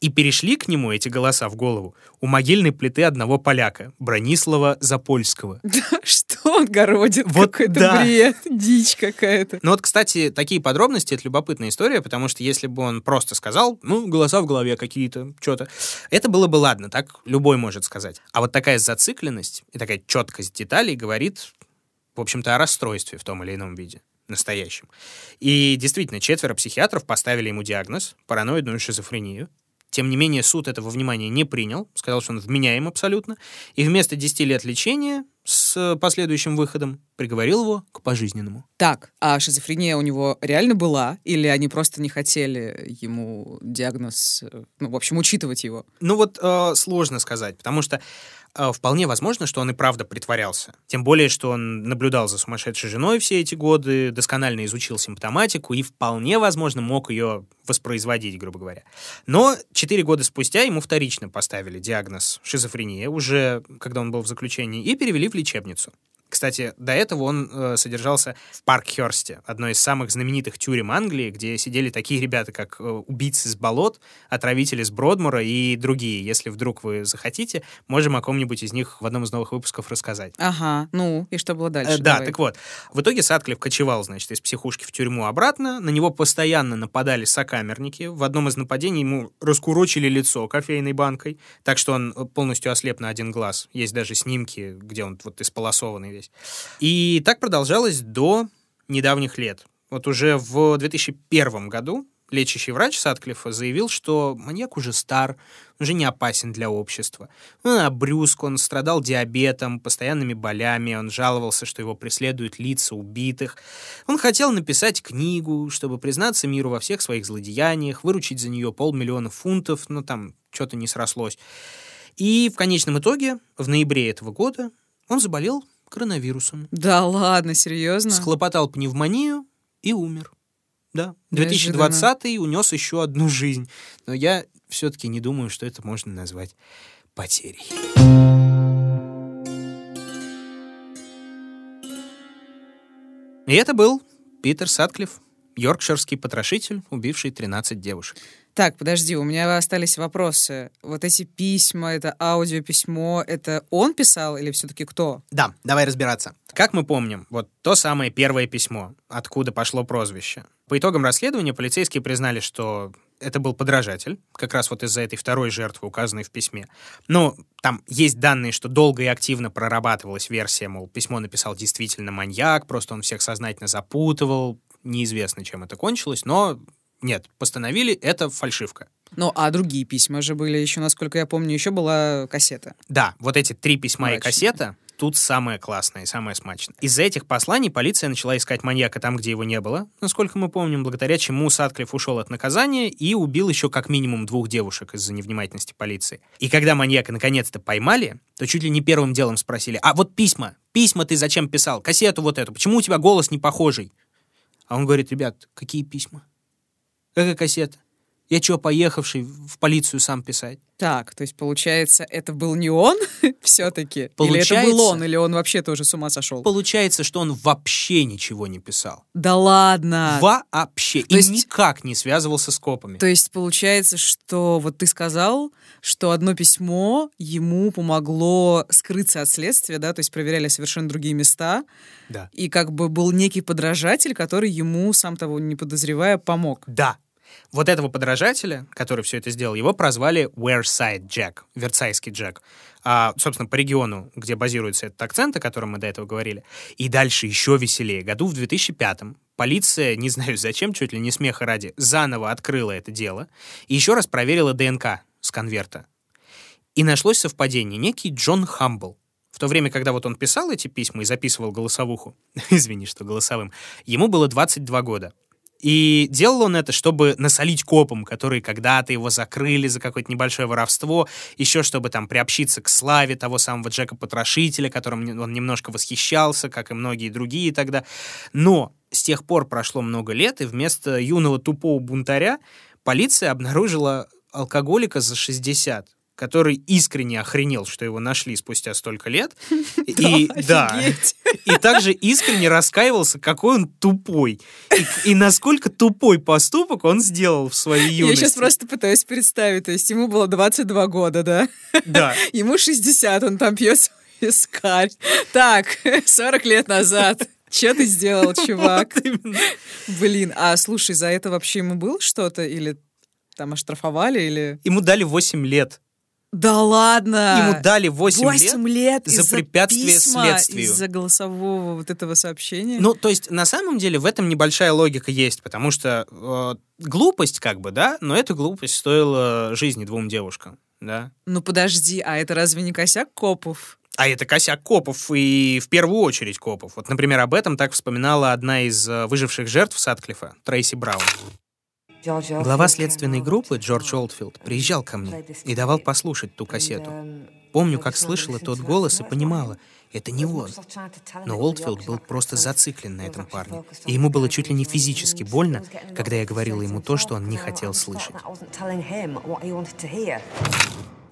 и перешли к нему эти голоса в голову у могильной плиты одного поляка, Бронислава Запольского. [LAUGHS] Что он городит? Вот Какой-то да. бред. Дичь какая-то. Ну вот, кстати, такие подробности — это любопытная история, потому что если бы он просто сказал, ну, голоса в голове какие-то, что-то, это было бы ладно, так любой может сказать. А вот такая зацикленность и такая четкость деталей говорит, в общем-то, о расстройстве в том или ином виде настоящем. И действительно, четверо психиатров поставили ему диагноз — параноидную шизофрению. Тем не менее, суд этого внимания не принял, сказал, что он вменяем абсолютно, и вместо 10 лет лечения с последующим выходом приговорил его к пожизненному. Так, а шизофрения у него реально была? Или они просто не хотели ему диагноз, э, ну, в общем, учитывать его? Ну вот э, сложно сказать, потому что э, вполне возможно, что он и правда притворялся. Тем более, что он наблюдал за сумасшедшей женой все эти годы, досконально изучил симптоматику и вполне возможно мог ее воспроизводить, грубо говоря. Но четыре года спустя ему вторично поставили диагноз шизофрения, уже когда он был в заключении, и перевели в лечебницу. Кстати, до этого он э, содержался в Паркхерсте, одной из самых знаменитых тюрем Англии, где сидели такие ребята, как э, убийцы с болот, отравители с Бродмура и другие. Если вдруг вы захотите, можем о ком-нибудь из них в одном из новых выпусков рассказать. Ага, ну, и что было дальше? Э, да, Давай. так вот. В итоге Садклифф кочевал, значит, из психушки в тюрьму обратно. На него постоянно нападали сокамерники. В одном из нападений ему раскурочили лицо кофейной банкой, так что он э, полностью ослеп на один глаз. Есть даже снимки, где он вот исполосованный весь. И так продолжалось до недавних лет. Вот уже в 2001 году лечащий врач Садклиффа заявил, что маньяк уже стар, уже не опасен для общества. Он обрюзг, он страдал диабетом, постоянными болями, он жаловался, что его преследуют лица убитых. Он хотел написать книгу, чтобы признаться миру во всех своих злодеяниях, выручить за нее полмиллиона фунтов, но там что-то не срослось. И в конечном итоге, в ноябре этого года, он заболел коронавирусом, Да ладно, серьезно? схлопотал пневмонию и умер. Да, Неожиданно. 2020 унес еще одну жизнь. Но я все-таки не думаю, что это можно назвать потерей. И это был Питер Садклифф, йоркширский потрошитель, убивший 13 девушек. Так, подожди, у меня остались вопросы. Вот эти письма, это аудиописьмо, это он писал или все-таки кто? Да, давай разбираться. Как мы помним, вот то самое первое письмо, откуда пошло прозвище. По итогам расследования полицейские признали, что это был подражатель, как раз вот из-за этой второй жертвы, указанной в письме. Но там есть данные, что долго и активно прорабатывалась версия, мол, письмо написал действительно маньяк, просто он всех сознательно запутывал, неизвестно, чем это кончилось, но нет, постановили, это фальшивка. Ну, а другие письма же были еще, насколько я помню, еще была кассета. Да, вот эти три письма и Мрачные. кассета тут самое классное и самое смачное. Из-за этих посланий полиция начала искать маньяка там, где его не было, насколько мы помним, благодаря чему Садклифф ушел от наказания и убил еще как минимум двух девушек из-за невнимательности полиции. И когда маньяка наконец-то поймали, то чуть ли не первым делом спросили, а вот письма, письма ты зачем писал, кассету вот эту, почему у тебя голос не похожий? А он говорит, ребят, какие письма? Какая кассета? Я чё, поехавший в полицию сам писать? Так, то есть, получается, это был не он [LAUGHS] все-таки? Или это Получается. был он, или он вообще тоже с ума сошел? Получается, что он вообще ничего не писал. Да ладно! Вообще. То И есть- никак не связывался с копами. То есть получается, что вот ты сказал, что одно письмо ему помогло скрыться от следствия, да, то есть проверяли совершенно другие места, Да. и как бы был некий подражатель, который ему, сам того не подозревая, помог. Да. Вот этого подражателя, который все это сделал, его прозвали Wearside Jack, Версайский Джек. А, собственно, по региону, где базируется этот акцент, о котором мы до этого говорили. И дальше еще веселее. Году в 2005-м полиция, [LAUGHS] не знаю зачем, чуть ли не смеха ради, заново открыла это дело и еще раз проверила ДНК с конверта. И нашлось совпадение. Некий Джон Хамбл, в то время, когда вот он писал эти письма и записывал голосовуху, [LAUGHS] извини, что голосовым, ему было 22 года. И делал он это, чтобы насолить копам, которые когда-то его закрыли за какое-то небольшое воровство, еще чтобы там приобщиться к славе того самого Джека-потрошителя, которым не- он немножко восхищался, как и многие другие тогда. Но с тех пор прошло много лет, и вместо юного тупого бунтаря полиция обнаружила алкоголика за 60 который искренне охренел, что его нашли спустя столько лет. [LAUGHS] И, да, [LAUGHS] и также искренне раскаивался, какой он тупой. И, насколько тупой поступок он сделал в своей Я юности. сейчас просто пытаюсь представить, то есть ему было 22 года, да? Да. [LAUGHS] Ему 60, он там пьет вискарь. Так, 40 лет назад. Че ты сделал, чувак? Блин, а слушай, за это вообще ему было что-то? Или там оштрафовали? Или... Ему дали 8 лет. Да ладно! Ему дали 8, Восемь лет. лет, за препятствие письма, следствию. Из-за голосового вот этого сообщения. Ну, то есть, на самом деле, в этом небольшая логика есть, потому что э, глупость, как бы, да, но эта глупость стоила жизни двум девушкам, да. Ну подожди, а это разве не косяк копов? А это косяк копов, и в первую очередь копов. Вот, например, об этом так вспоминала одна из э, выживших жертв Сатклифа, Трейси Браун. Глава следственной группы Джордж Олдфилд приезжал ко мне и давал послушать ту кассету. Помню, как слышала тот голос и понимала, это не он. Но Олдфилд был просто зациклен на этом парне. И ему было чуть ли не физически больно, когда я говорила ему то, что он не хотел слышать.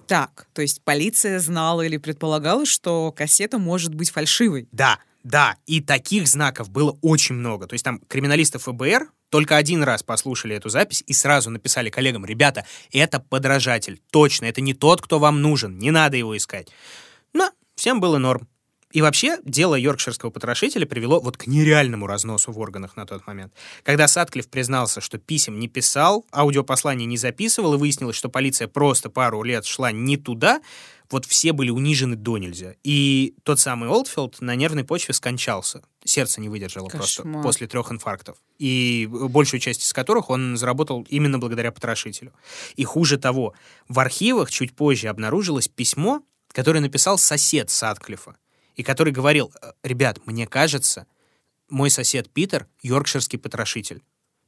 Так, то есть полиция знала или предполагала, что кассета может быть фальшивой. Да, да, и таких знаков было очень много. То есть там криминалисты ФБР только один раз послушали эту запись и сразу написали коллегам, ребята, это подражатель, точно, это не тот, кто вам нужен, не надо его искать. Но всем было норм. И вообще, дело йоркширского потрошителя привело вот к нереальному разносу в органах на тот момент. Когда Сатклифф признался, что писем не писал, аудиопослание не записывал, и выяснилось, что полиция просто пару лет шла не туда, вот все были унижены до нельзя. И тот самый Олдфилд на нервной почве скончался. Сердце не выдержало просто Кошмар. после трех инфарктов. И большую часть из которых он заработал именно благодаря потрошителю. И хуже того, в архивах чуть позже обнаружилось письмо, которое написал сосед Сатклифа, и который говорил, «Э, ребят, мне кажется, мой сосед Питер — йоркширский потрошитель.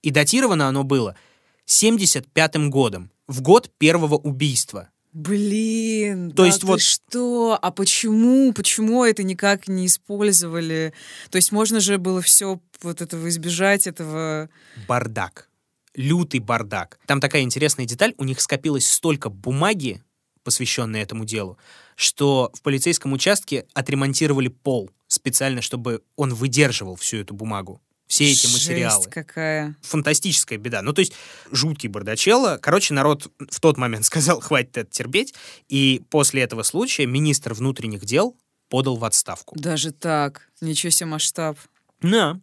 И датировано оно было 75-м годом, в год первого убийства. Блин, То да есть вот- что? А почему? Почему это никак не использовали? То есть можно же было все вот этого избежать, этого... бардак. Лютый бардак. Там такая интересная деталь, у них скопилось столько бумаги, посвященной этому делу, что в полицейском участке отремонтировали пол специально, чтобы он выдерживал всю эту бумагу, все эти материалы. Жесть какая. Фантастическая беда. Ну, то есть, жуткий бардачелло. Короче, народ в тот момент [LAUGHS] сказал, хватит это терпеть. И после этого случая министр внутренних дел подал в отставку. Даже так. Ничего себе масштаб. Да.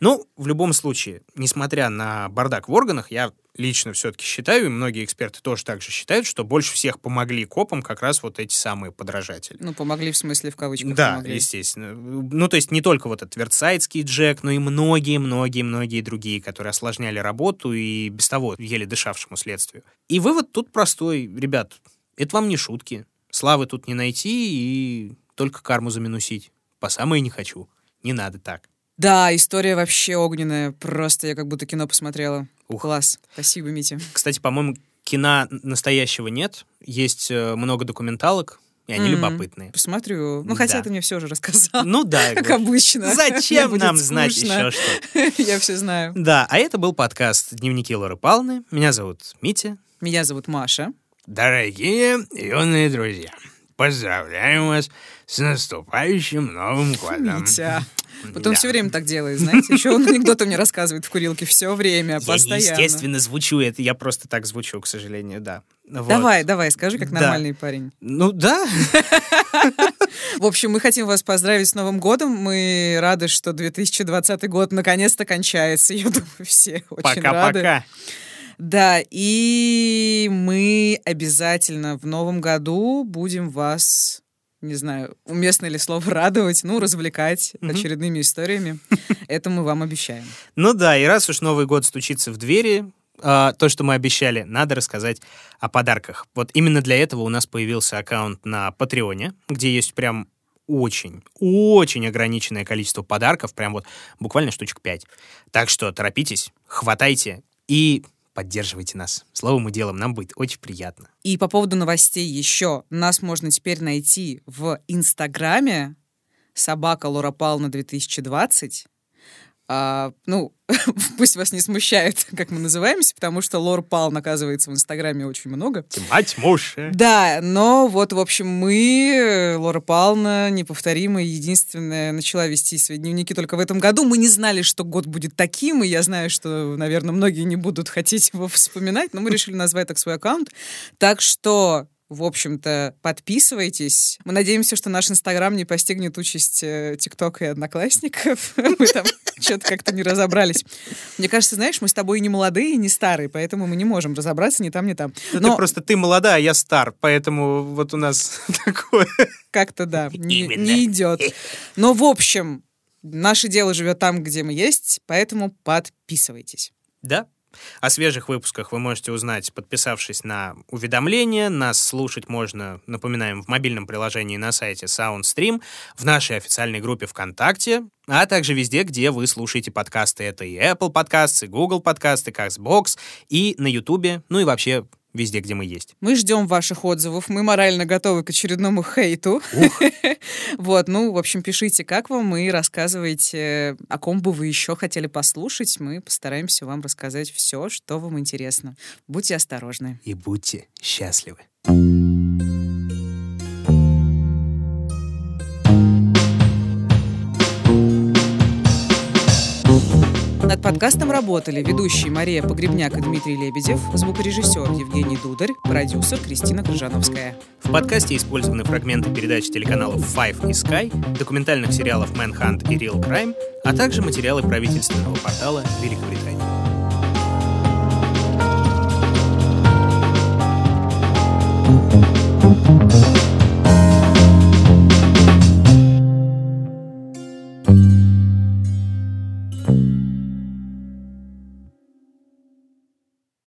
Ну, в любом случае, несмотря на бардак в органах, я лично все-таки считаю, и многие эксперты тоже так же считают, что больше всех помогли копам как раз вот эти самые подражатели. Ну, помогли в смысле в кавычках. Да, помогли. естественно. Ну, то есть не только вот этот Версайдский Джек, но и многие-многие-многие другие, которые осложняли работу и без того еле дышавшему следствию. И вывод тут простой. Ребят, это вам не шутки. Славы тут не найти и только карму заминусить. По самое не хочу. Не надо так. Да, история вообще огненная. Просто я как будто кино посмотрела. Ух. Класс. Спасибо, Митя. Кстати, по-моему, кино настоящего нет. Есть э, много документалок, и они М, любопытные. Посмотрю. Ну, хотя Да. ты мне все же рассказал. Ну да. Как обычно. Зачем нам знать еще что? [LAUGHS] Я все знаю. Да, а это был подкаст «Дневники Лоры Палны». Меня зовут Митя. Меня зовут Маша. Дорогие юные друзья, поздравляем вас с наступающим Новым годом. Митя. Потом Да. все время так делает, знаете. Еще он анекдоты мне рассказывает в курилке все время, Я постоянно. естественно звучу, это я просто так звучу, к сожалению, да. Вот. Давай, давай, скажи, как Да. нормальный парень. Ну да, [LAUGHS] В общем, мы хотим вас поздравить с Новым годом. Мы рады, что 2020 год наконец-то кончается. Я думаю, все очень рады. пока-пока. Да, и мы обязательно в новом году будем вас, не знаю, уместно ли слово радовать, ну, развлекать Мгм. очередными историями. [LAUGHS] Это мы вам обещаем. Ну да, и раз уж Новый год стучится в двери, а, то, что мы обещали, надо рассказать о подарках. Вот именно для этого у нас появился аккаунт на Патреоне, где есть прям очень, очень ограниченное количество подарков, прям вот буквально штучек 5. Так что торопитесь, хватайте и поддерживайте нас. Словом и делом, нам будет очень приятно. И по поводу новостей еще. Нас можно теперь найти в Инстаграме собака Лора Пална 2020. А, ну, [LAUGHS] пусть вас не смущает, как мы называемся, потому что Лор Палн, оказывается, в Инстаграме очень много. Мать муж. Да, но вот, в общем, мы, Лора Павловна, неповторимая, единственная, начала вести свои дневники только в этом году. Мы не знали, что год будет таким, и я знаю, что, наверное, многие не будут [LAUGHS] хотеть его вспоминать, но мы решили назвать так свой аккаунт. Так что в общем-то, подписывайтесь. Мы надеемся, что наш Инстаграм не постигнет участь э, ТикТока и Одноклассников. [LAUGHS] Мы там что-то как-то не разобрались. Мне кажется, знаешь, мы с тобой не молодые, и не старые, поэтому мы не можем разобраться ни там, ни там. Ну, Но ты просто ты молода, а я стар, поэтому вот у нас [LAUGHS] такое. как-то, да, [LAUGHS] не идет. Но, в общем, наше дело живет там, где мы есть, поэтому подписывайтесь. Да. О свежих выпусках вы можете узнать, подписавшись на уведомления. Нас слушать можно, напоминаем, в мобильном приложении на сайте SoundStream, в нашей официальной группе ВКонтакте, а также везде, где вы слушаете подкасты. Это и Apple подкасты, и Google подкасты, CastBox, и на YouTube, ну и вообще везде, где мы есть. Мы ждем ваших отзывов, мы морально готовы к очередному хейту. [LAUGHS] Вот, ну, в общем, пишите, как вам, и рассказывайте, о ком бы вы еще хотели послушать. Мы постараемся вам рассказать все, что вам интересно. Будьте осторожны. И будьте счастливы. Над подкастом работали ведущие Мария Погребняк и Дмитрий Лебедев, звукорежиссер Евгений Дударь, продюсер Кристина Крыжановская. В подкасте использованы фрагменты передач телеканалов Five и Sky, документальных сериалов Manhunt и Real Crime, а также материалы правительственного портала Великобритании.